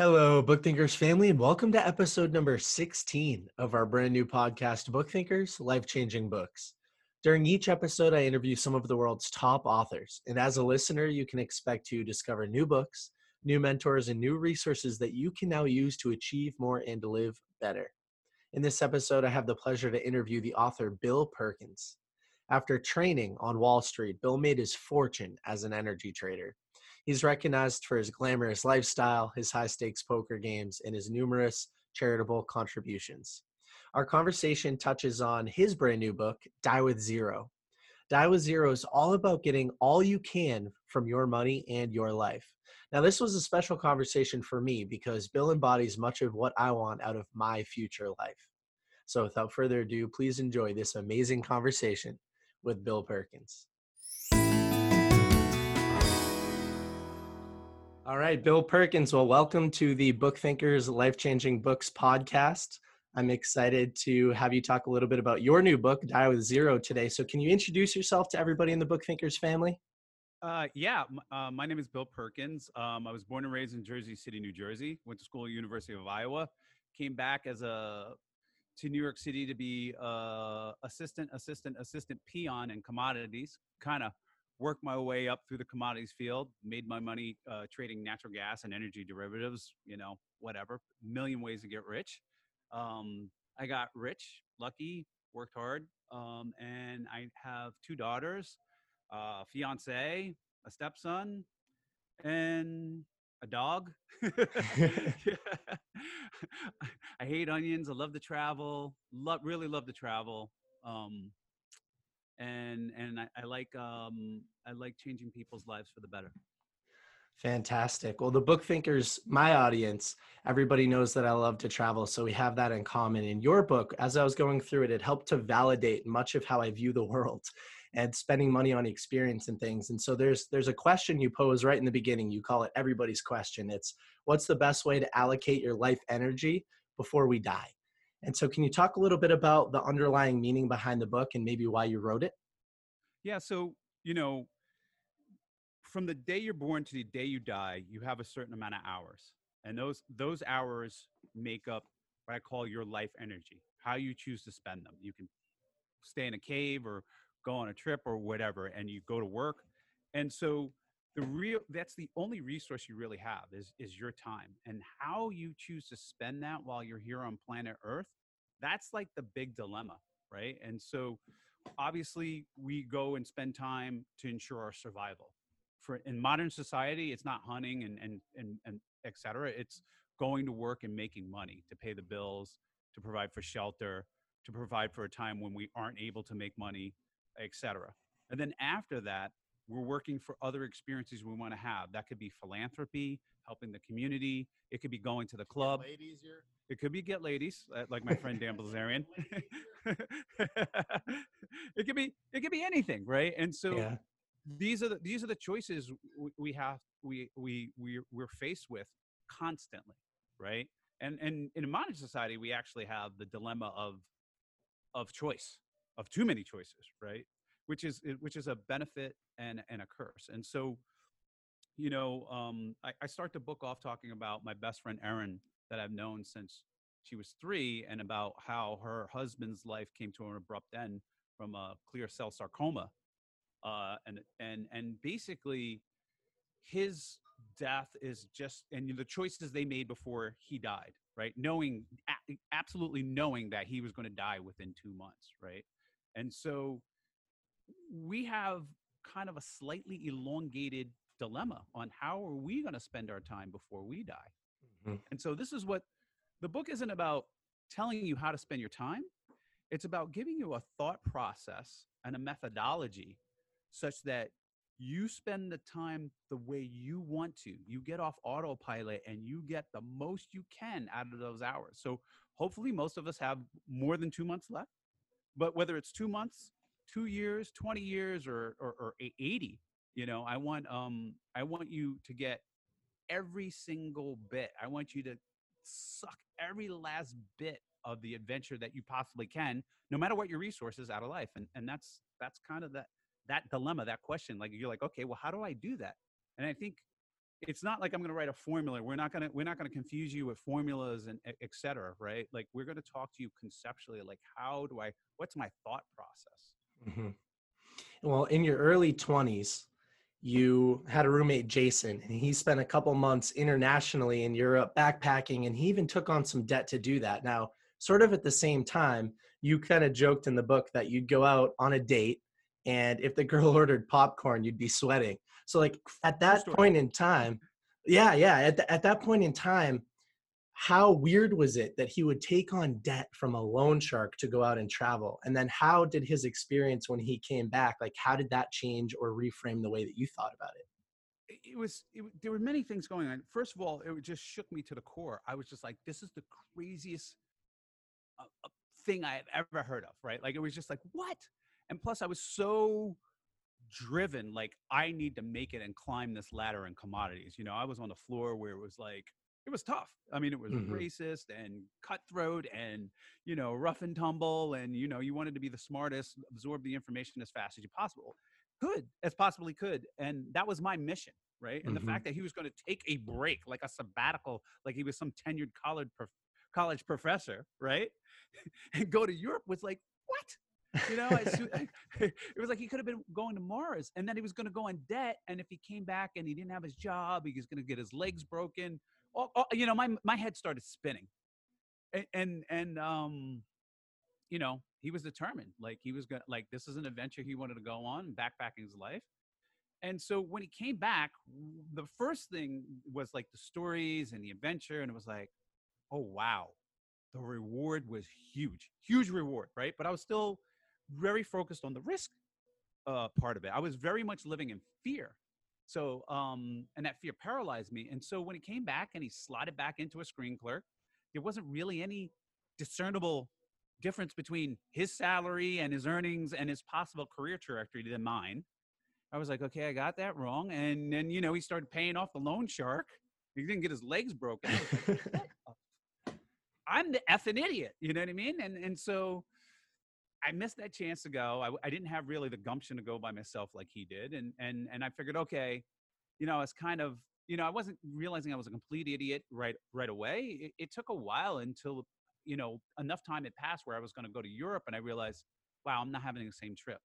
Hello, Book Thinkers family, and welcome to episode number 16 of our brand new podcast, Book Thinkers Life Changing Books. During each episode, I interview some of the world's top authors, and as a listener, you can expect to discover new books, new mentors, and new resources that you can now use to achieve more and live better. In this episode, I have the pleasure to interview the author Bill Perkins. After training on Wall Street, Bill made his fortune as an energy trader. He's recognized for his glamorous lifestyle, his high stakes poker games, and his numerous charitable contributions. Our conversation touches on his brand new book, Die with Zero. Die with Zero is all about getting all you can from your money and your life. Now, this was a special conversation for me because Bill embodies much of what I want out of my future life. So, without further ado, please enjoy this amazing conversation with Bill Perkins. All right, Bill Perkins. Well, welcome to the Book Thinkers Life Changing Books podcast. I'm excited to have you talk a little bit about your new book, Die with Zero, today. So, can you introduce yourself to everybody in the Book Thinkers family? Uh, yeah, uh, my name is Bill Perkins. Um, I was born and raised in Jersey City, New Jersey. Went to school at University of Iowa. Came back as a to New York City to be uh, assistant, assistant, assistant peon in commodities. Kind of worked my way up through the commodities field. Made my money uh, trading natural gas and energy derivatives. You know, whatever. Million ways to get rich. Um, I got rich, lucky, worked hard, um, and I have two daughters a fiance, a stepson, and a dog. I hate onions. I love to travel. Love, really love to travel. Um, and and I, I like um, I like changing people's lives for the better. Fantastic. Well, the book thinkers, my audience, everybody knows that I love to travel. So we have that in common. In your book, as I was going through it, it helped to validate much of how I view the world and spending money on experience and things. And so there's there's a question you pose right in the beginning. You call it everybody's question. It's what's the best way to allocate your life energy before we die? And so can you talk a little bit about the underlying meaning behind the book and maybe why you wrote it? Yeah, so, you know, from the day you're born to the day you die, you have a certain amount of hours. And those those hours make up what I call your life energy, how you choose to spend them. You can stay in a cave or go on a trip or whatever and you go to work and so the real that's the only resource you really have is is your time and how you choose to spend that while you're here on planet earth that's like the big dilemma right and so obviously we go and spend time to ensure our survival for in modern society it's not hunting and and and, and etc it's going to work and making money to pay the bills to provide for shelter to provide for a time when we aren't able to make money etc. And then after that, we're working for other experiences we want to have. That could be philanthropy, helping the community. It could be going to the club. ladies. It could be get ladies, uh, like my friend Dan Bilzerian. it could be it could be anything, right? And so yeah. these are the these are the choices we have we we we we're faced with constantly, right? And and in a modern society, we actually have the dilemma of of choice of too many choices, right? Which is which is a benefit and and a curse. And so, you know, um, I, I start the book off talking about my best friend Erin that I've known since she was three, and about how her husband's life came to an abrupt end from a clear cell sarcoma, uh, and and and basically his death is just and the choices they made before he died right? Knowing absolutely knowing that he was going to die within two months right? And so we have kind of a slightly elongated dilemma on how are we going to spend our time before we die. Mm-hmm. And so this is what the book isn't about telling you how to spend your time. It's about giving you a thought process and a methodology such that you spend the time the way you want to. You get off autopilot and you get the most you can out of those hours. So hopefully most of us have more than 2 months left. But whether it's two months, two years, 20 years, or, or, or 80, you know, I want, um, I want you to get every single bit. I want you to suck every last bit of the adventure that you possibly can, no matter what your resources out of life. And, and that's, that's kind of that, that dilemma, that question. Like, you're like, okay, well, how do I do that? And I think it's not like I'm going to write a formula. We're not going to we're not going to confuse you with formulas and et cetera, right? Like we're going to talk to you conceptually, like how do I? What's my thought process? Mm-hmm. Well, in your early 20s, you had a roommate, Jason, and he spent a couple months internationally in Europe backpacking, and he even took on some debt to do that. Now, sort of at the same time, you kind of joked in the book that you'd go out on a date, and if the girl ordered popcorn, you'd be sweating. So, like at that point in time, yeah, yeah, at, the, at that point in time, how weird was it that he would take on debt from a loan shark to go out and travel? And then how did his experience when he came back like how did that change or reframe the way that you thought about it? It was it, there were many things going on. First of all it just shook me to the core. I was just like this is the craziest uh, uh thing i have ever heard of right? Like it was just like what? And plus i was so driven like i need to make it and climb this ladder in commodities you know? I was on the floor where it was like it was tough. I mean, it was mm-hmm. racist and cutthroat and, you know, rough and tumble. And, you know, you wanted to be the smartest, absorb the information as fast as you possible could, as possibly could. And that was my mission, right? And mm-hmm. the fact that he was going to take a break, like a sabbatical, like he was some tenured college, prof- college professor, right? and go to Europe was like, what? you know, I, it was like he could have been going to Mars, and then he was going to go in debt. And if he came back and he didn't have his job, he was going to get his legs broken oh, oh, you know, my my head started spinning, and and, and um, you know, he was determined. Like he was to like this is an adventure he wanted to go on, backpacking his life. And so when he came back, the first thing was like the stories and the adventure, and it was like, oh wow, the reward was huge, huge reward, right? But I was still very focused on the risk uh, part of it. I was very much living in fear so, um, and that fear paralyzed me. And so when he came back and he slotted back into a screen clerk, there wasn't really any discernible difference between his salary and his earnings and his possible career trajectory than mine. I was like, okay, I got that wrong. And then, you know, he started paying off the loan shark. He didn't get his legs broken. I'm the effing idiot. You know what I mean? And and so I missed that chance to go. I, I, didn't have really the gumption to go by myself like he did, and and and I figured, okay, you know, it's kind of, you know, I wasn't realizing I was a complete idiot right right away. It, it took a while until, you know, enough time had passed where I was going to go to Europe, and I realized, wow, I'm not having the same trip.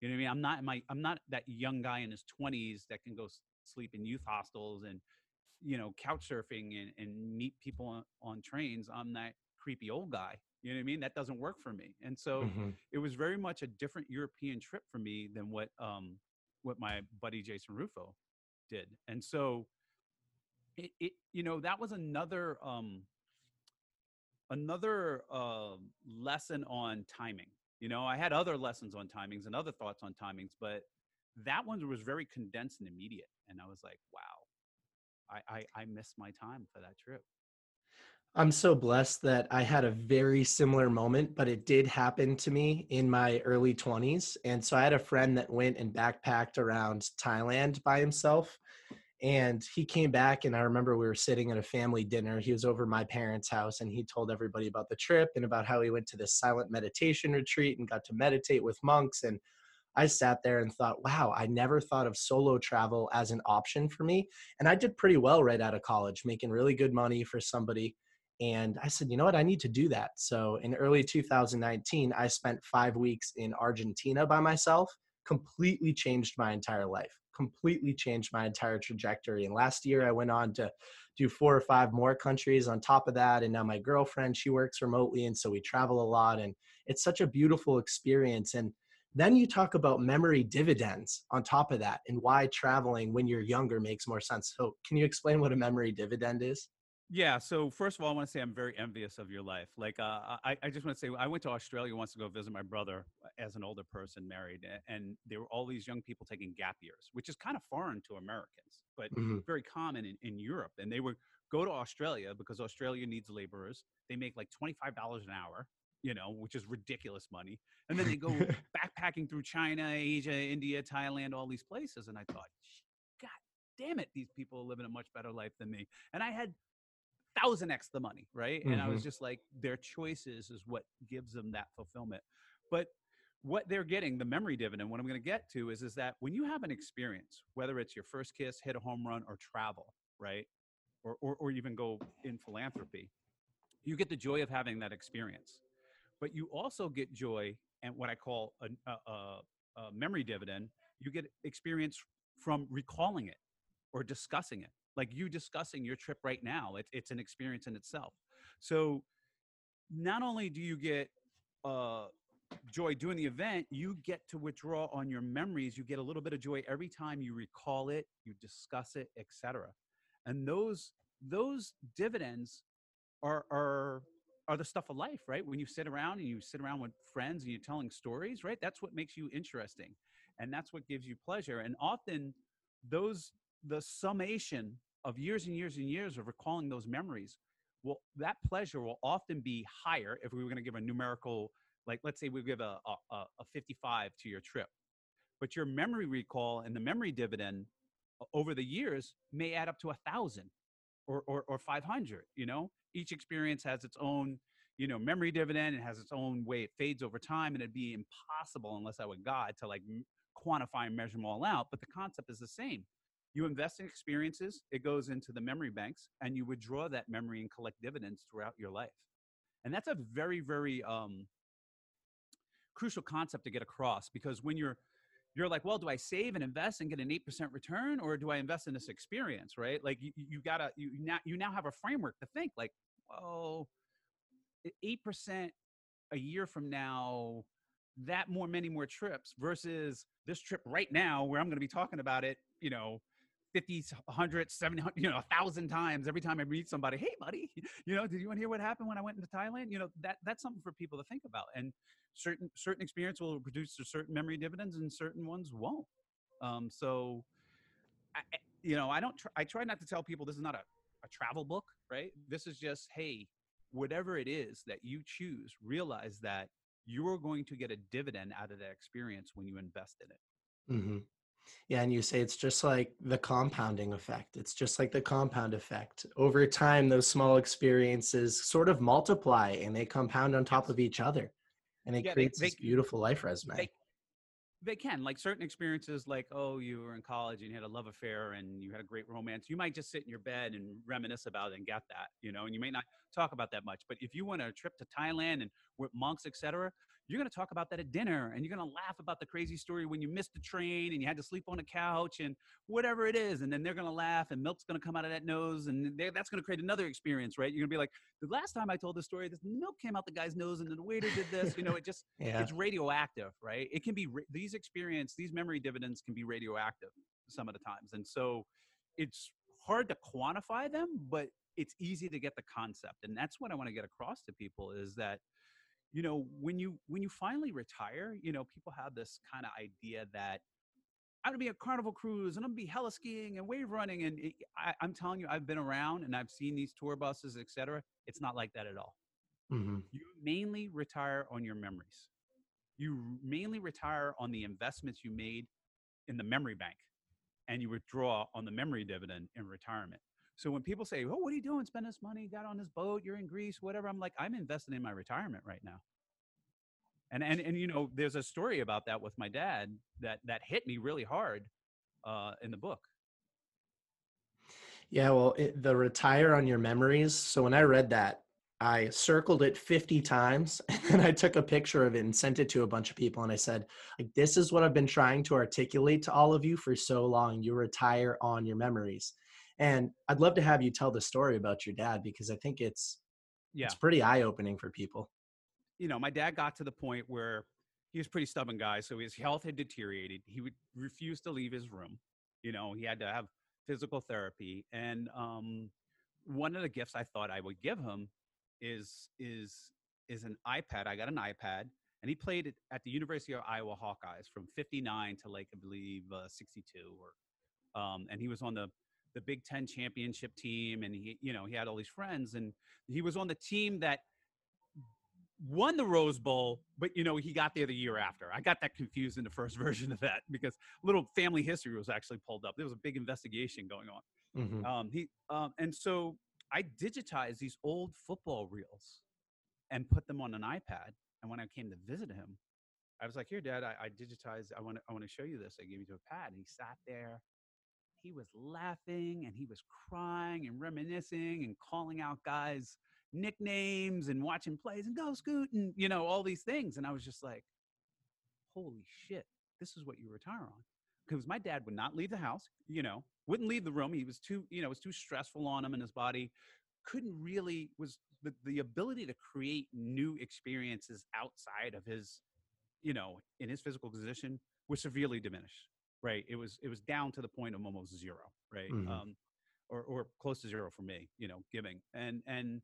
You know what I mean? I'm not my I'm not that young guy in his 20s that can go sleep in youth hostels and you know couch surfing and, and meet people on, on trains. I'm that creepy old guy you know what I mean? That doesn't work for me. And so mm-hmm. it was very much a different European trip for me than what um what my buddy Jason Rufo did. And so it, it you know that was another um another uh, lesson on timing. You know, I had other lessons on timings and other thoughts on timings, but that one was very condensed and immediate. And I was like, wow, I, I, I missed my time for that trip. I'm so blessed that I had a very similar moment, but it did happen to me in my early 20s. And so I had a friend that went and backpacked around Thailand by himself. And he came back, and I remember we were sitting at a family dinner. He was over my parents' house, and he told everybody about the trip and about how he went to this silent meditation retreat and got to meditate with monks. And I sat there and thought, wow, I never thought of solo travel as an option for me. And I did pretty well right out of college, making really good money for somebody and I said, you know what, I need to do that. So in early 2019, I spent five weeks in Argentina by myself, completely changed my entire life, completely changed my entire trajectory. And last year, I went on to do four or five more countries on top of that. And now my girlfriend, she works remotely. And so we travel a lot. And it's such a beautiful experience. And then you talk about memory dividends on top of that and why traveling when you're younger makes more sense. So, can you explain what a memory dividend is? Yeah. So first of all, I want to say I'm very envious of your life. Like, uh, I, I just want to say I went to Australia once to go visit my brother uh, as an older person, married, and there were all these young people taking gap years, which is kind of foreign to Americans, but mm-hmm. very common in, in Europe. And they would go to Australia because Australia needs laborers. They make like twenty five dollars an hour, you know, which is ridiculous money. And then they go backpacking through China, Asia, India, Thailand, all these places. And I thought, God damn it, these people are living a much better life than me. And I had thousand x the money, right? Mm-hmm. And I was mm-hmm. just like, their choices is what gives them that fulfillment. But what they're getting, the memory dividend, what I'm going to get to is, is that when you have an experience, whether it's your first kiss, hit a home run, or travel, right? Or, or, or even go in philanthropy, you get the joy of having that experience. But you also get joy and what I call a, a, a, a memory dividend. You get experience from recalling it or discussing it. Like you discussing your trip right now, it, it's an experience in itself. So not only do you get uh, joy doing the event, you get to withdraw on your memories. You get a little bit of joy every time you recall it, you discuss it, etc. And those those dividends are are are the stuff of life, right? When you sit around and you sit around with friends and you're telling stories, right? That's what makes you interesting, and that's what gives you pleasure. And often, those the summation of years and years and years of recalling those memories well that pleasure will often be higher if we were going to give a numerical like let's say we give a, a, a 55 to your trip. But your memory recall and the memory dividend over the years may add up to a thousand or, or, or 500 you know? Each experience has its own you know memory dividend. And has its own way it fades over time and it'd be impossible unless i would god to like quantify and measure them all out. But the concept is the same you invest in experiences it goes into the memory banks and you withdraw that memory and collect dividends throughout your life and that's a very very um, crucial concept to get across because when you're you're like, well, do I save and invest and get an eight percent return, or do I invest in this experience? Right? Like you, you gotta you now you now have a framework to think like, oh, eight percent a year from now, that more many more trips versus this trip right now where I'm going to be talking about it, you know, 50, 100, 700, you know, a thousand times every time I meet somebody. Hey, buddy, you know, did you want to hear what happened when I went into Thailand? You know, that that's something for people to think about. And certain certain experience will produce certain memory dividends, and certain ones won't. Um, so, I, you know, I don't. Tr- I try not to tell people this is not a, a travel book, right? This is just, hey, whatever it is that you choose, realize that you are going to get a dividend out of that experience when you invest in it. Mm-hmm. Yeah, and you say it's just like the compounding effect. It's just like the compound effect. Over time, those small experiences sort of multiply and they compound on top of each other. And it yeah, creates they, this beautiful life resume. They, they can like certain experiences like oh you were in college and you had a love affair and you had a great romance you might just sit in your bed and reminisce about it and get that you know and you may not talk about that much but if you went on a trip to thailand and with monks etc you're going to talk about that at dinner and you're going to laugh about the crazy story when you missed the train and you had to sleep on a couch and whatever it is and then they're going to laugh and milk's going to come out of that nose and that's going to create another experience right? You're going to be like the last time i told this story this milk came out the guy's nose and then the waiter did this. You know it just yeah. it's radioactive right? It can be these experience these memory dividends can be radioactive some of the times and so it's hard to quantify them but it's easy to get the concept and that's what i want to get across to people is that you know when you when you finally retire you know people have this kind of idea that i'm gonna be a carnival cruise and i'm gonna be heli skiing and wave running and it, I, am telling you i've been around and i've seen these tour buses etc it's not like that at all. Mm-hmm. you mainly retire on your memories. You mainly retire on the investments you made in the memory bank and you withdraw on the memory dividend in retirement so when people say, "Oh, what are you doing? Spend this money? Got on this boat? You're in Greece, whatever," I'm like, I'm investing in my retirement right now. And and and you know, there's a story about that with my dad that that hit me really hard uh, in the book. Yeah, well, it, the retire on your memories. So when I read that, I circled it 50 times and I took a picture of it and sent it to a bunch of people and I said, like this is what I've been trying to articulate to all of you for so long. You retire on your memories. And I'd love to have you tell the story about your dad because I think it's yeah. it's pretty eye opening for people. You know, my dad got to the point where he was pretty stubborn guy, so his health had deteriorated. He would refuse to leave his room. You know, he had to have physical therapy, and um, one of the gifts I thought I would give him is is is an iPad. I got an iPad, and he played it at the University of Iowa Hawkeyes from '59 to like I believe uh, '62, or um, and he was on the the Big Ten championship team, and he, you know, he had all these friends, and he was on the team that won the Rose Bowl, but you know, he got there the year after. I got that confused in the first version of that because little family history was actually pulled up. There was a big investigation going on. Mm-hmm. Um, he um, and so I digitized these old football reels and put them on an iPad. And when I came to visit him, I was like, "Here, Dad, I, I digitized. I want to I want to show you this." I gave you to a pad, and he sat there. He was laughing and he was crying and reminiscing and calling out guys' nicknames and watching plays and go scoot and you know all these things. And I was just like, "Holy shit, this is what you retire on." Because my dad would not leave the house. You know, wouldn't leave the room. He was too you know it was too stressful on him and his body couldn't really was the, the ability to create new experiences outside of his you know in his physical position was severely diminished right? It was it was down to the point of almost zero right? Mm-hmm. um or or close to zero for me you know giving. And and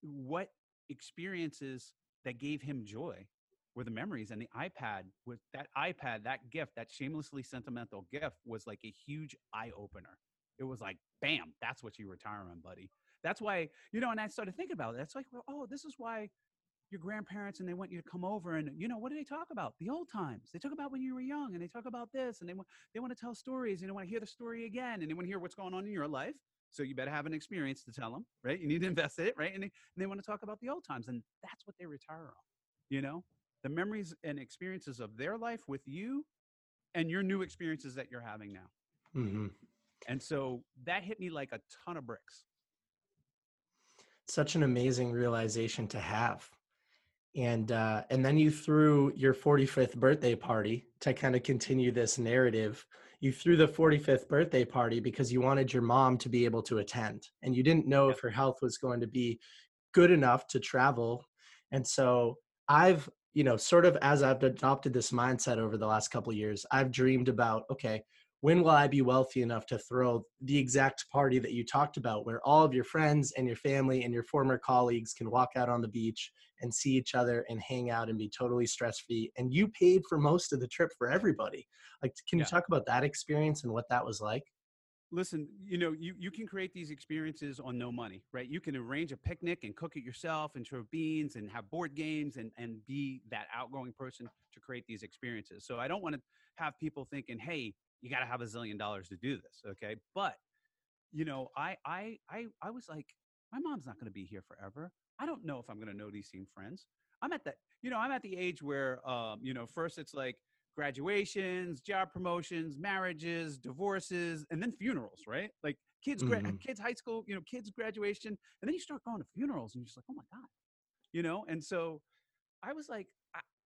what experiences that gave him joy were the memories and the ipad with that ipad that gift that shamelessly sentimental gift was like a huge eye opener it was like bam that's what you retire on buddy. That's why, you know, and I started thinking about it. It's like, well, oh, this is why your grandparents and they want you to come over and you know what do they talk about? The old times. They talk about when you were young and they talk about this and they want they want to tell stories and they want to hear the story again and they want to hear what's going on in your life. So you better have an experience to tell them right? You need to invest in it right? And they, and they want to talk about the old times and that's what they retire on you know? The memories and experiences of their life with you and your new experiences that you're having now. Mm-hmm. and so that hit me like a ton of bricks. Such an amazing realization to have and uh, and then you threw your 45th birthday party to kind of continue this narrative. You threw the 45th birthday party because you wanted your mom to be able to attend and you didn't know if her health was going to be good enough to travel and so i've you know sort of as i've adopted this mindset over the last couple years i've dreamed about okay when will I be wealthy enough to throw the exact party that you talked about, where all of your friends and your family and your former colleagues can walk out on the beach and see each other and hang out and be totally stress free? And you paid for most of the trip for everybody. Like, can yeah. you talk about that experience and what that was like? listen you know you, you can create these experiences on no money right you can arrange a picnic and cook it yourself and throw beans and have board games and and be that outgoing person to create these experiences so i don't want to have people thinking hey you got to have a zillion dollars to do this okay? But you know i i i, I was like my mom's not going to be here forever. I don't know if i'm going to know these same friends. I'm at that you know i'm at the age where um you know first it's like graduations job promotions marriages divorces and then funerals right? Like kids mm-hmm. kids high school you know kids graduation and then you start going to funerals and you're just like oh my god you know? And so i was like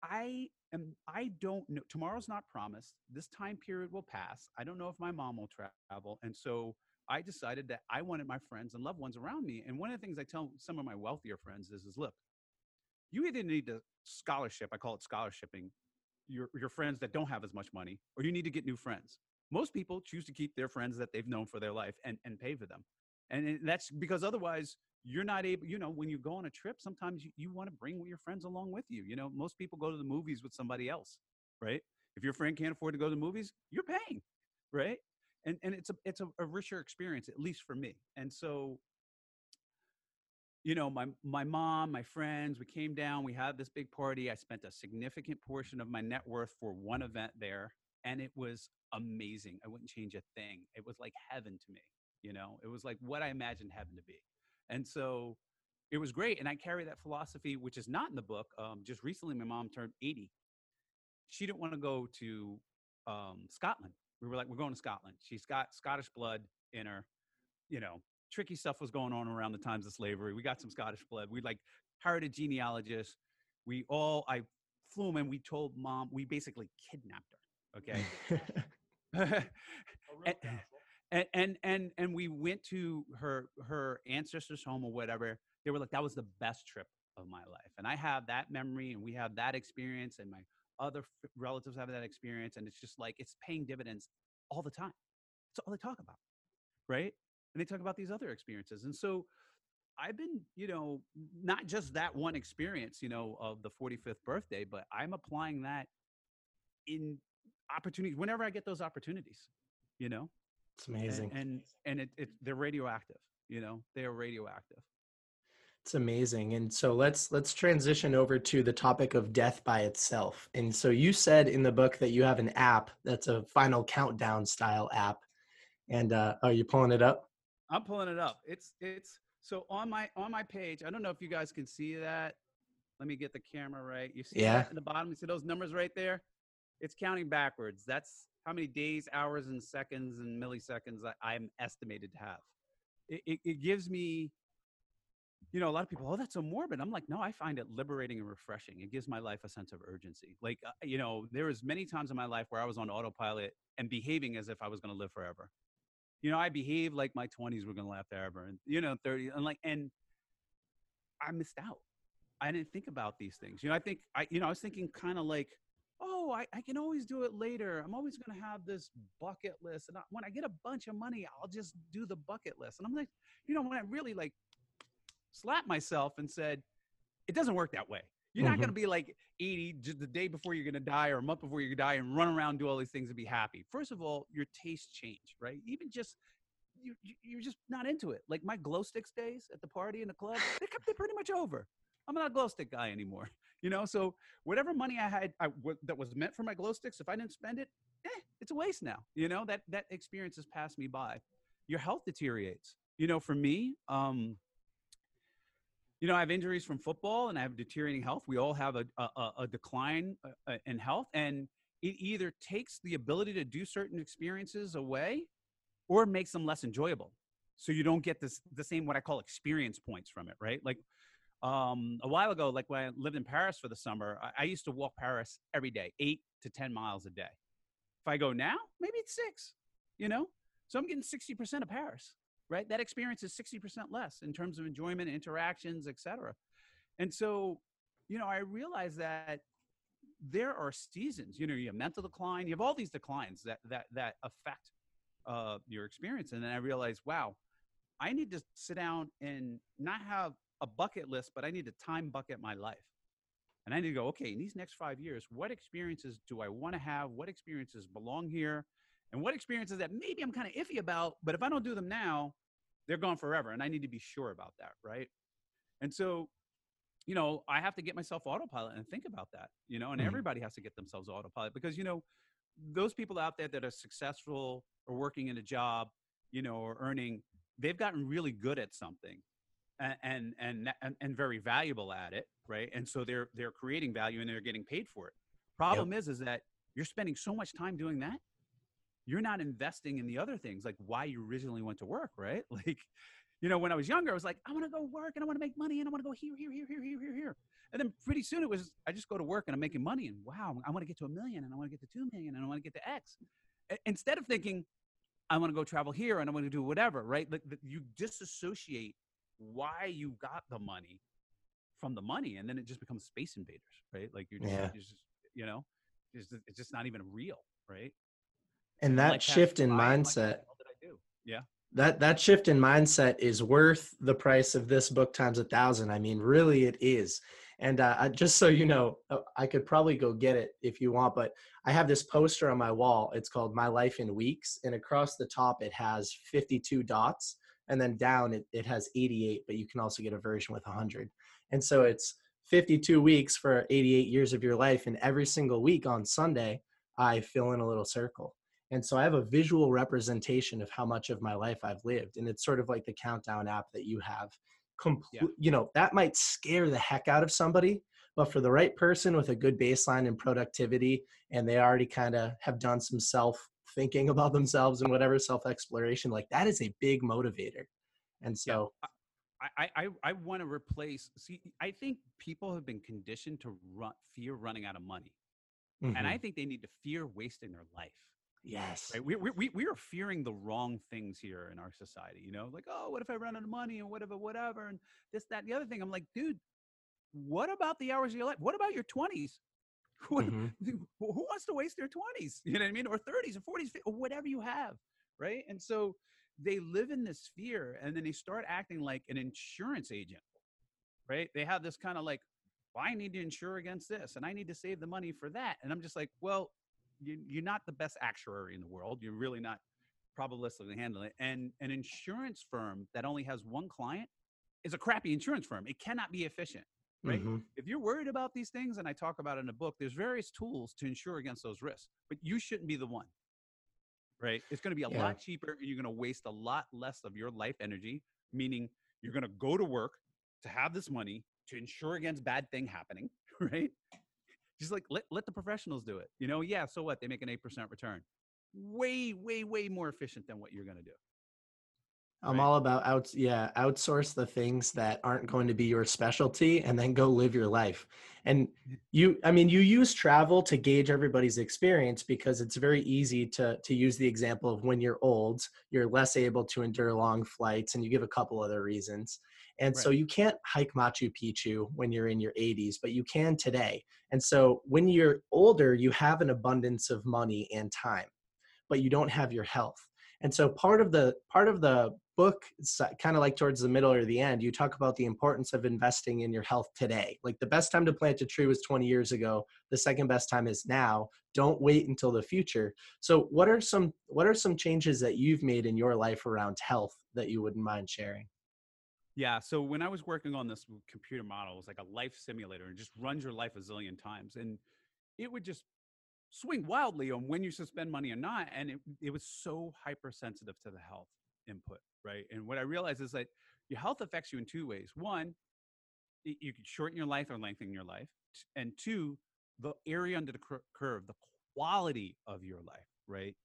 I am I don't know tomorrow's not promised. This time period will pass. I don't know if my mom will travel. And so I decided that I wanted my friends and loved ones around me. And one of the things I tell some of my wealthier friends is, is look, you either need a scholarship, I call it scholarshiping, your, your friends that don't have as much money, or you need to get new friends. Most people choose to keep their friends that they've known for their life and, and pay for them. And that's because otherwise you're not able you know when you go on a trip sometimes you, you want to bring your friends along with you you know most people go to the movies with somebody else right? If your friend can't afford to go to the movies you're paying right? And and it's a it's a, a richer experience at least for me. And so you know my my mom my friends we came down we had this big party i spent a significant portion of my net worth for one event there and it was amazing. I wouldn't change a thing. It was like heaven to me you know? It was like what i imagined heaven to be and so it was great. And I carry that philosophy, which is not in the book. Um, just recently, my mom turned 80. She didn't want to go to um, Scotland. We were like, we're going to Scotland. She's got Scottish blood in her. You know, tricky stuff was going on around the times of slavery. We got some Scottish blood. We like hired a genealogist. We all, I flew him and we told mom, we basically kidnapped her. Okay. and, and and and and we went to her her ancestors home or whatever they were like that was the best trip of my life. And i have that memory and we have that experience and my other f- relatives have that experience and it's just like it's paying dividends all the time. It's all they talk about right? And they talk about these other experiences. And so i've been you know not just that one experience you know of the 45th birthday but i'm applying that in opportunities whenever i get those opportunities you know it's amazing. And and, and it, it they're radioactive, you know, they are radioactive. It's amazing. And so let's let's transition over to the topic of death by itself. And so you said in the book that you have an app that's a final countdown style app. And uh, are you pulling it up? I'm pulling it up. It's it's so on my on my page. I don't know if you guys can see that. Let me get the camera right. You see yeah. at the bottom? You see those numbers right there? It's counting backwards. That's how many days, hours, and seconds and milliseconds I, I'm estimated to have. It, it, it gives me you know, a lot of people, oh, that's so morbid. I'm like, no, I find it liberating and refreshing. It gives my life a sense of urgency. Like, uh, you know, there was many times in my life where I was on autopilot and behaving as if I was going to live forever. You know, I behaved like my 20s were going to last forever, and you know, 30, and like, and I missed out. I didn't think about these things. You know, I think I, you know, I was thinking kind of like, oh, I, I can always do it later. I'm always going to have this bucket list, and I, when I get a bunch of money, I'll just do the bucket list. And I'm like, you know, when I really like slapped myself and said, it doesn't work that way. You're mm-hmm. not going to be like 80 just the day before you're going to die or a month before to die and run around do all these things and be happy. First of all, your tastes change, right? Even just you, you're just not into it. Like my glow sticks days at the party in the club, they they're pretty much over. I'm not a glow stick guy anymore, you know. So whatever money I had I, w- that was meant for my glow sticks, if I didn't spend it, eh, it's a waste now. You know that that experience has passed me by. Your health deteriorates. You know, for me, um, you know, I have injuries from football and I have deteriorating health. We all have a, a, a decline uh, uh, in health, and it either takes the ability to do certain experiences away or makes them less enjoyable. So you don't get this the same what I call experience points from it, right? Like um, a while ago, like when I lived in Paris for the summer, I, I used to walk Paris every day, eight to ten miles a day. If I go now, maybe it's six. You know, so I'm getting sixty percent of Paris right? That experience is 60% less in terms of enjoyment, interactions, etc. And so, you know, I realized that there are seasons. You know, you have mental decline, you have all these declines that that that affect uh, your experience. And then I realized, wow, I need to sit down and not have a bucket list, but I need to time bucket my life. And I need to go, okay, in these next five years, what experiences do I want to have? What experiences belong here? and what experiences that maybe I'm kind of iffy about, but if I don't do them now, they're gone forever. And I need to be sure about that. Right. And so, you know, I have to get myself autopilot and think about that, you know, and mm-hmm. everybody has to get themselves autopilot because, you know, those people out there that are successful or working in a job, you know, or earning, they've gotten really good at something and, and, and, very valuable at it. Right. And so they're, they're creating value and they're getting paid for it. Problem yep. is, is that you're spending so much time doing that you're not investing in the other things like why you originally went to work, right? Like, you know, when I was younger, I was like, I want to go work and I want to make money and I want to go here, here, here, here, here, here, here. And then pretty soon it was, I just go to work and I'm making money and wow, I want to get to a million and I want to get to 2 million and I want to get to X. Instead of thinking, I want to go travel here and I want to do whatever, right? Like you disassociate why you got the money from the money and then it just becomes space invaders, right? Like you're just, yeah. you're just you know, it's just, it's just not even real, right? and that like shift in mindset like, yeah that that shift in mindset is worth the price of this book times a thousand i mean really it is and uh, just so you know uh, i could probably go get it if you want but i have this poster on my wall it's called my life in weeks and across the top it has 52 dots and then down it, it has 88 but you can also get a version with 100 and so it's 52 weeks for 88 years of your life and every single week on sunday i fill in a little circle and so I have a visual representation of how much of my life I've lived. And it's sort of like the countdown app that you have. Yeah. You know, that might scare the heck out of somebody, but for the right person with a good baseline and productivity, and they already kind of have done some self thinking about themselves and whatever self exploration, like that is a big motivator. And so. Yeah. I, I, I want to replace. See, I think people have been conditioned to run, fear running out of money. Mm-hmm. And I mm-hmm. think they need to fear wasting their life. Yes. Right? We, we, we are fearing the wrong things here in our society, you know, like, oh, what if I run out of money and whatever, whatever, and this, that, and the other thing. I'm like, dude, what about the hours of your life? What about your 20s? Mm-hmm. Who wants to waste their 20s? You know what I mean? Or 30s or 40s, or whatever you have. Right. And so they live in this fear and then they start acting like an insurance agent. Right. They have this kind of like, well, I need to insure against this and I need to save the money for that. And I'm just like, well, you, are not the best actuary in the world. You're really not probabilistically handling it. And an insurance firm that only has one client is a crappy insurance firm. It cannot be efficient, right? Mm-hmm. If you're worried about these things, and I talk about it in the book, there's various tools to insure against those risks, but you shouldn't be the one, right? It's going to be a yeah. lot cheaper, and you're going to waste a lot less of your life energy. Meaning, you're going to go to work to have this money to insure against bad thing happening, right? Just like let, let the professionals do it. You know, yeah, so what? They make an 8% return. Way, way, way more efficient than what you're going to do. I'm right? all about out yeah, outsource the things that aren't going to be your specialty and then go live your life. And you I mean you use travel to gauge everybody's experience because it's very easy to to use the example of when you're old, you're less able to endure long flights and you give a couple other reasons. And right. so you can't hike Machu Picchu when you're in your 80s, but you can today. And so when you're older, you have an abundance of money and time, but you don't have your health. And so part of the part of the book kind of like towards the middle or the end you talk about the importance of investing in your health today. Like the best time to plant a tree was 20 years ago. The second best time is now. Don't wait until the future. So what are some what are some changes that you've made in your life around health that you wouldn't mind sharing? Yeah so when i was working on this computer model it was like a life simulator and just runs your life a zillion times and it would just swing wildly on when you should spend money or not and it, it was so hypersensitive to the health input, right? And what I realized is that your health affects you in two ways. One, you can shorten your life or lengthen your life. And two, the area under the curve, the quality of your life, right?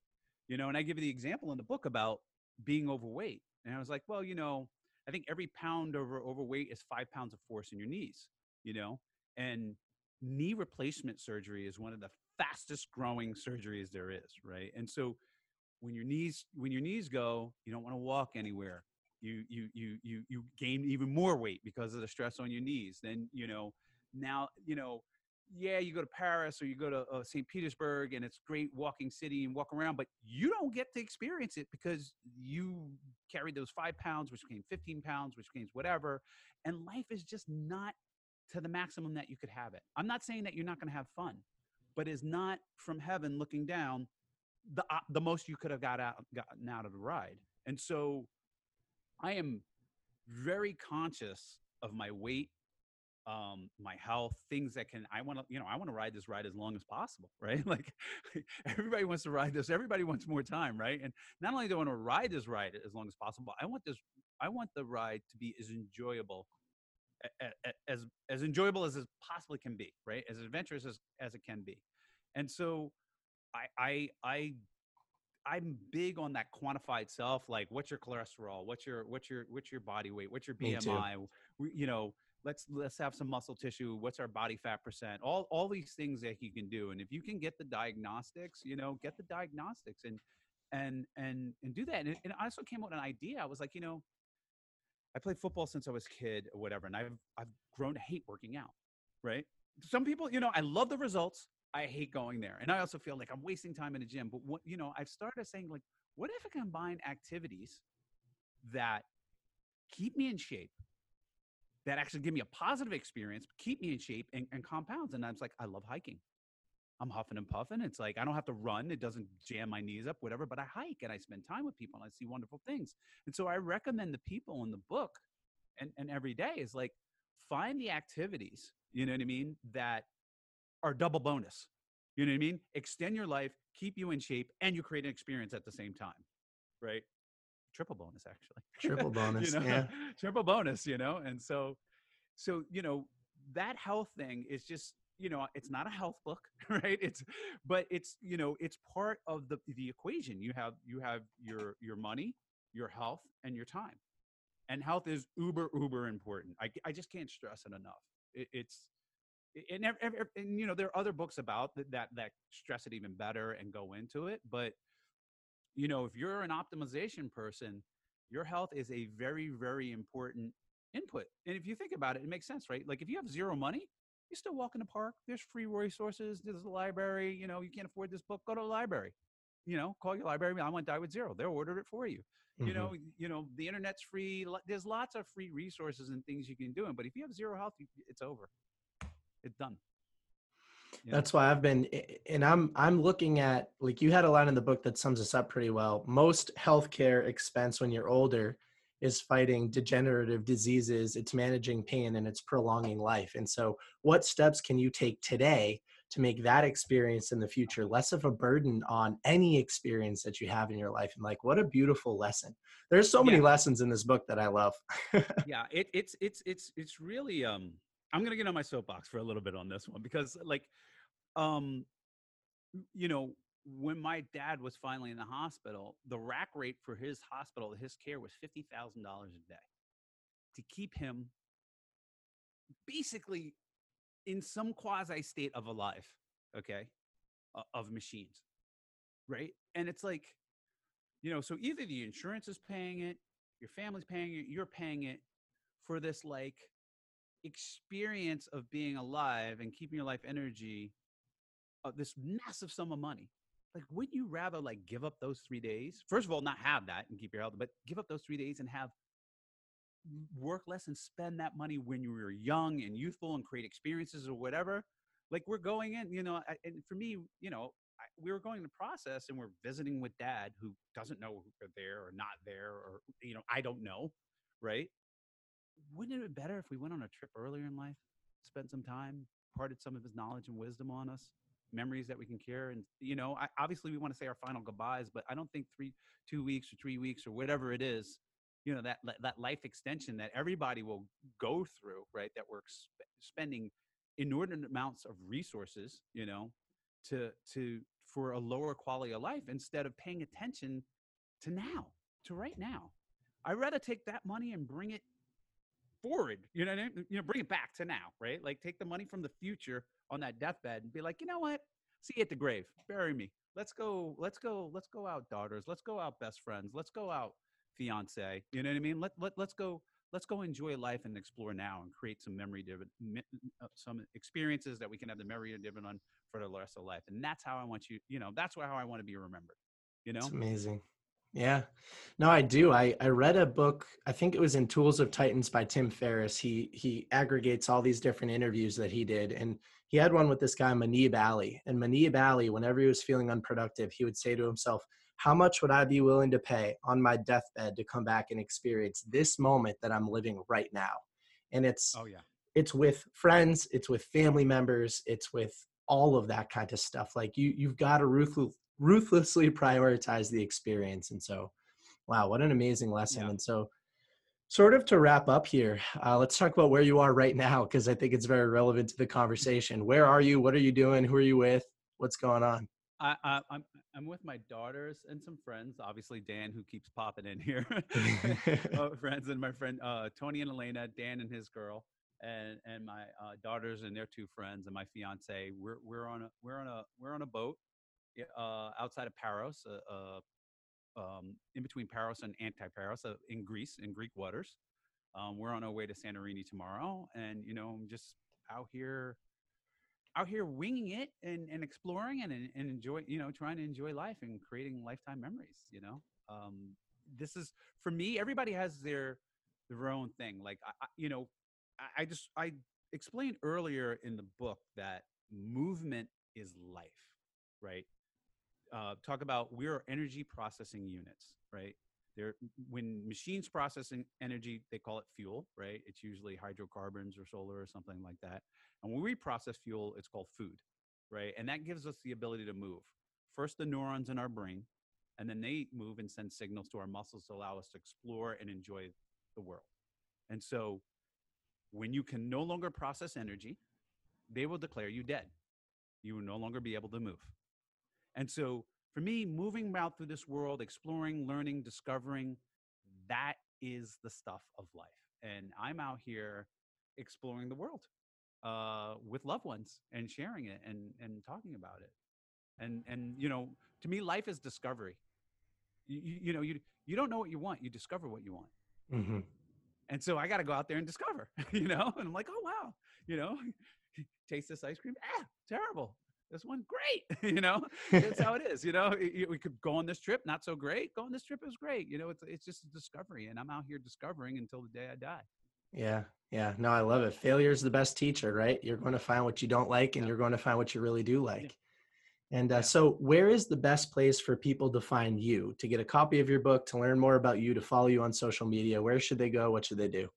You know, and I give you the example in the book about being overweight. And I was like, well, you know, I think every pound over overweight is five pounds of force in your knees, you know, and knee replacement surgery is one of the fastest growing surgeries there is, right? And so when your knees when your knees go, you don't want to walk anywhere. You you you you you gain even more weight because of the stress on your knees. Then you know now you know yeah you go to Paris or you go to uh, St. Petersburg and it's great walking city and walk around, but you don't get to experience it because you carried those five pounds, which became 15 pounds, which became whatever, and life is just not to the maximum that you could have it. I'm not saying that you're not going to have fun, but is not from heaven looking down the uh, the most you could have got out gotten out of the ride. And so I am very conscious of my weight, um, my health, things that can I want to, you know, I want to ride this ride as long as possible, right? Like everybody wants to ride this, everybody wants more time, right? And not only do I want to ride this ride as long as possible, I want this I want the ride to be as enjoyable as as enjoyable as it possibly can be, right? As adventurous as, as it can be. And so I I I I'm big on that quantified self. Like, what's your cholesterol? What's your what's your what's your body weight? What's your BMI? We, you know, let's let's have some muscle tissue. What's our body fat percent? All all these things that you can do. And if you can get the diagnostics, you know, get the diagnostics and and and and do that. And, it, and I also came up with an idea. I was like, you know, I played football since I was kid or whatever, and I've I've grown to hate working out. Right? Some people, you know, I love the results. I hate going there. And I also feel like I'm wasting time in the gym. But what, you know, I've started saying, like, what if I combine activities that keep me in shape, that actually give me a positive experience, keep me in shape and, and compounds? And I was like, I love hiking. I'm huffing and puffing. It's like I don't have to run. It doesn't jam my knees up, whatever, but I hike and I spend time with people and I see wonderful things. And so I recommend the people in the book and, and every day is like find the activities, you know what I mean, that are double bonus. You know what I mean? Extend your life, keep you in shape, and you create an experience at the same time, right? Triple bonus, actually. Triple bonus, you know? yeah. Triple bonus, you know. And so, so you know, that health thing is just you know it's not a health book right it's but it's you know it's part of the the equation you have you have your your money your health and your time and health is uber uber important i, I just can't stress it enough it, it's and, and, you know there are other books about that, that that stress it even better and go into it but you know if you're an optimization person your health is a very very important input and if you think about it it makes sense right? Like if you have zero money you still walk in the park there's free resources there's a library you know you can't afford this book go to the library. You know call your library i want to die with zero they'll order it for you. Mm-hmm. you know you know the internet's free there's lots of free resources and things you can do but if you have zero health it's over it's done. That's why I've been, and I'm I'm looking at like you had a line in the book that sums this up pretty well. Most healthcare expense when you're older is fighting degenerative diseases, it's managing pain, and it's prolonging life. And so, what steps can you take today to make that experience in the future less of a burden on any experience that you have in your life? And like, what a beautiful lesson! There's so many yeah. lessons in this book that I love. yeah, it, it's it's it's it's really um I'm gonna get on my soapbox for a little bit on this one because, like, um, you know, when my dad was finally in the hospital, the rack rate for his hospital, his care was fifty thousand dollars a day to keep him basically in some quasi state of alive, okay, of machines, right? And it's like, you know, so either the insurance is paying it, your family's paying it, you're paying it for this like experience of being alive and keeping your life energy, uh, this massive sum of money. Like, wouldn't you rather like give up those three days? First of all, not have that and keep your health, but give up those three days and have work less and spend that money when you were young and youthful and create experiences or whatever. Like we're going in, you know, and for me, you know, we were going in the process and we're visiting with dad who doesn't know we're there or not there or you know i don't know right wouldn't it be better if we went on a trip earlier in life spent some time parted some of his knowledge and wisdom on us memories that we can carry and you know I, obviously we want to say our final goodbyes but i don't think three two weeks or three weeks or whatever it is you know that that life extension that everybody will go through right that we're spending inordinate amounts of resources you know to to for a lower quality of life instead of paying attention to now, to right now. I'd rather take that money and bring it forward. You know, what I mean? you know, bring it back to now, right? Like take the money from the future on that deathbed and be like, you know what? See you at the grave. Bury me. Let's go. Let's go. Let's go out, daughters. Let's go out, best friends. Let's go out, fiance. You know what I mean? Let let let's go. Let's go enjoy life and explore now and create some memory dividend, uh, some experiences that we can have the memory dividend on for the rest of life. And that's how I want you, you know, that's how I want to be remembered. You know? It's amazing. Yeah. No, I do. I, I read a book, I think it was in Tools of Titans by Tim Ferriss. He he aggregates all these different interviews that he did. And he had one with this guy, Muneeb Ali. And Muneeb Ali, whenever he was feeling unproductive, he would say to himself, How much would I be willing to pay on my deathbed to come back and experience this moment that I'm living right now? And it's oh yeah. It's with friends, it's with family members, it's with all of that kind of stuff. Like you, you've got to ruthless, ruthlessly prioritize the experience. And so, wow, what an amazing lesson. Yeah. And so, sort of to wrap up here, uh, let's talk about where you are right now because I think it's very relevant to the conversation. Where are you? What are you doing? Who are you with? What's going on? I, I, I'm I'm with my daughters and some friends. Obviously, Dan, who keeps popping in here, uh, friends, and my friend uh, Tony and Elena, Dan and his girl and and my uh, daughters and their two friends and my fiance. We're we're on a we're on a we're on a boat uh, outside of Paros, uh, uh um, in between Paros and Antiparos uh, in Greece, in Greek waters. Um, we're on our way to Santorini tomorrow, and you know, I'm just out here, out here winging it and, and exploring and, and enjoy, you know, trying to enjoy life and creating lifetime memories. You know, um, this is for me. Everybody has their their own thing. Like, I, you know, I just I explained earlier in the book that movement is life, right? Uh, talk about we're energy processing units, right? There, when machines processing energy, they call it fuel, right? It's usually hydrocarbons or solar or something like that. And when we process fuel, it's called food, right? And that gives us the ability to move. First, the neurons in our brain, and then they move and send signals to our muscles to allow us to explore and enjoy the world. And so when you can no longer process energy, they will declare you dead. You will no longer be able to move. And so, for me, moving out through this world, exploring, learning, discovering, that is the stuff of life. And I'm out here exploring the world uh, with loved ones and sharing it and, and talking about it. And, and, you know, to me, life is discovery. You, you, you know, you, you don't know what you want, you discover what you want. Mm-hmm. And so I got to go out there and discover, you know? And I'm like, oh, wow, you know, taste this ice cream. Ah, terrible. This one, great. you know, that's how it is. You know, we could go on this trip, not so great. Go on this trip, is great. You know, it's, it's just a discovery. And I'm out here discovering until the day I die. Yeah. Yeah. No, I love it. Failure is the best teacher, right? You're going to find what you don't like and yeah. you're going to find what you really do like. And uh, so, where is the best place for people to find you, to get a copy of your book, to learn more about you, to follow you on social media? Where should they go? What should they do?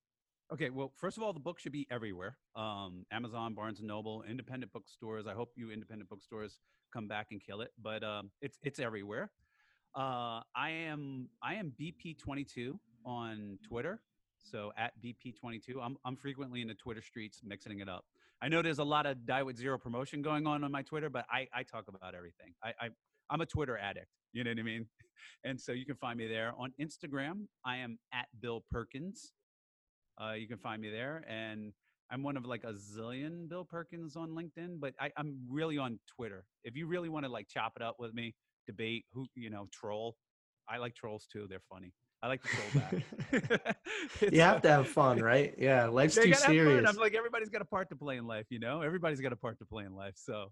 Okay, well, first of all, the book should be everywhere um, Amazon, Barnes and Noble, independent bookstores. I hope you independent bookstores come back and kill it, but um, it's, it's everywhere. Uh, I am I am BP22 on Twitter, So at BP22, I'm I'm frequently in the Twitter streets mixing it up. I know there's a lot of die with zero promotion going on on my Twitter, but I I talk about everything. I, I I'm a Twitter addict. You know what I mean? And so you can find me there on Instagram. I am at Bill Perkins. Uh, you can find me there, and I'm one of like a zillion Bill Perkins on LinkedIn, but I, I'm really on Twitter. If you really want to like chop it up with me, debate who you know, troll. I like trolls too. They're funny. I like to troll back. you have to have fun, right? Yeah, life's too serious. I'm like everybody's got a part to play in life, you know. Everybody's got a part to play in life, so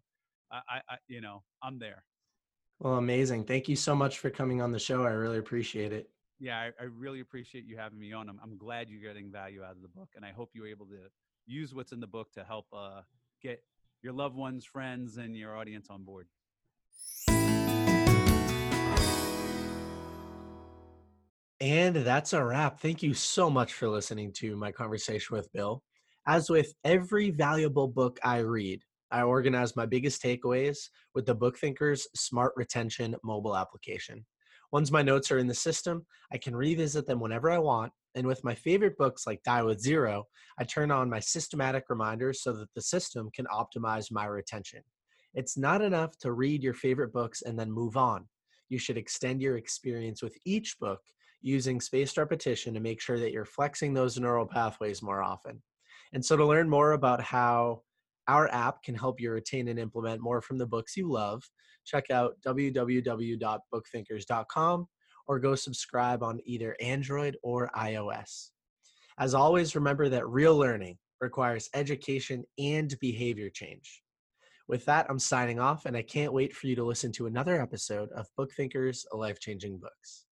I, I, I you know, I'm there. Well, amazing. Thank you so much for coming on the show. I really appreciate it. Yeah, I, I really appreciate you having me on. I'm, I'm glad you're getting value out of the book, and I hope you're able to use what's in the book to help uh, get your loved ones, friends, and your audience on board. And that's a wrap. Thank you so much for listening to my conversation with Bill. As with every valuable book I read, I organize my biggest takeaways with the Book Thinker's Smart Retention mobile application. Once my notes are in the system, I can revisit them whenever I want. And with my favorite books like Die with Zero, I turn on my systematic reminders so that the system can optimize my retention. It's not enough to read your favorite books and then move on. You should extend your experience with each book using spaced repetition to make sure that you're flexing those neural pathways more often. And so, to learn more about how our app can help you retain and implement more from the books you love, check out www.bookthinkers.com or go subscribe on either Android or iOS. As always, remember that real learning requires education and behavior change. With that, I'm signing off, and I can't wait for you to listen to another episode of Book Thinkers, life changing books.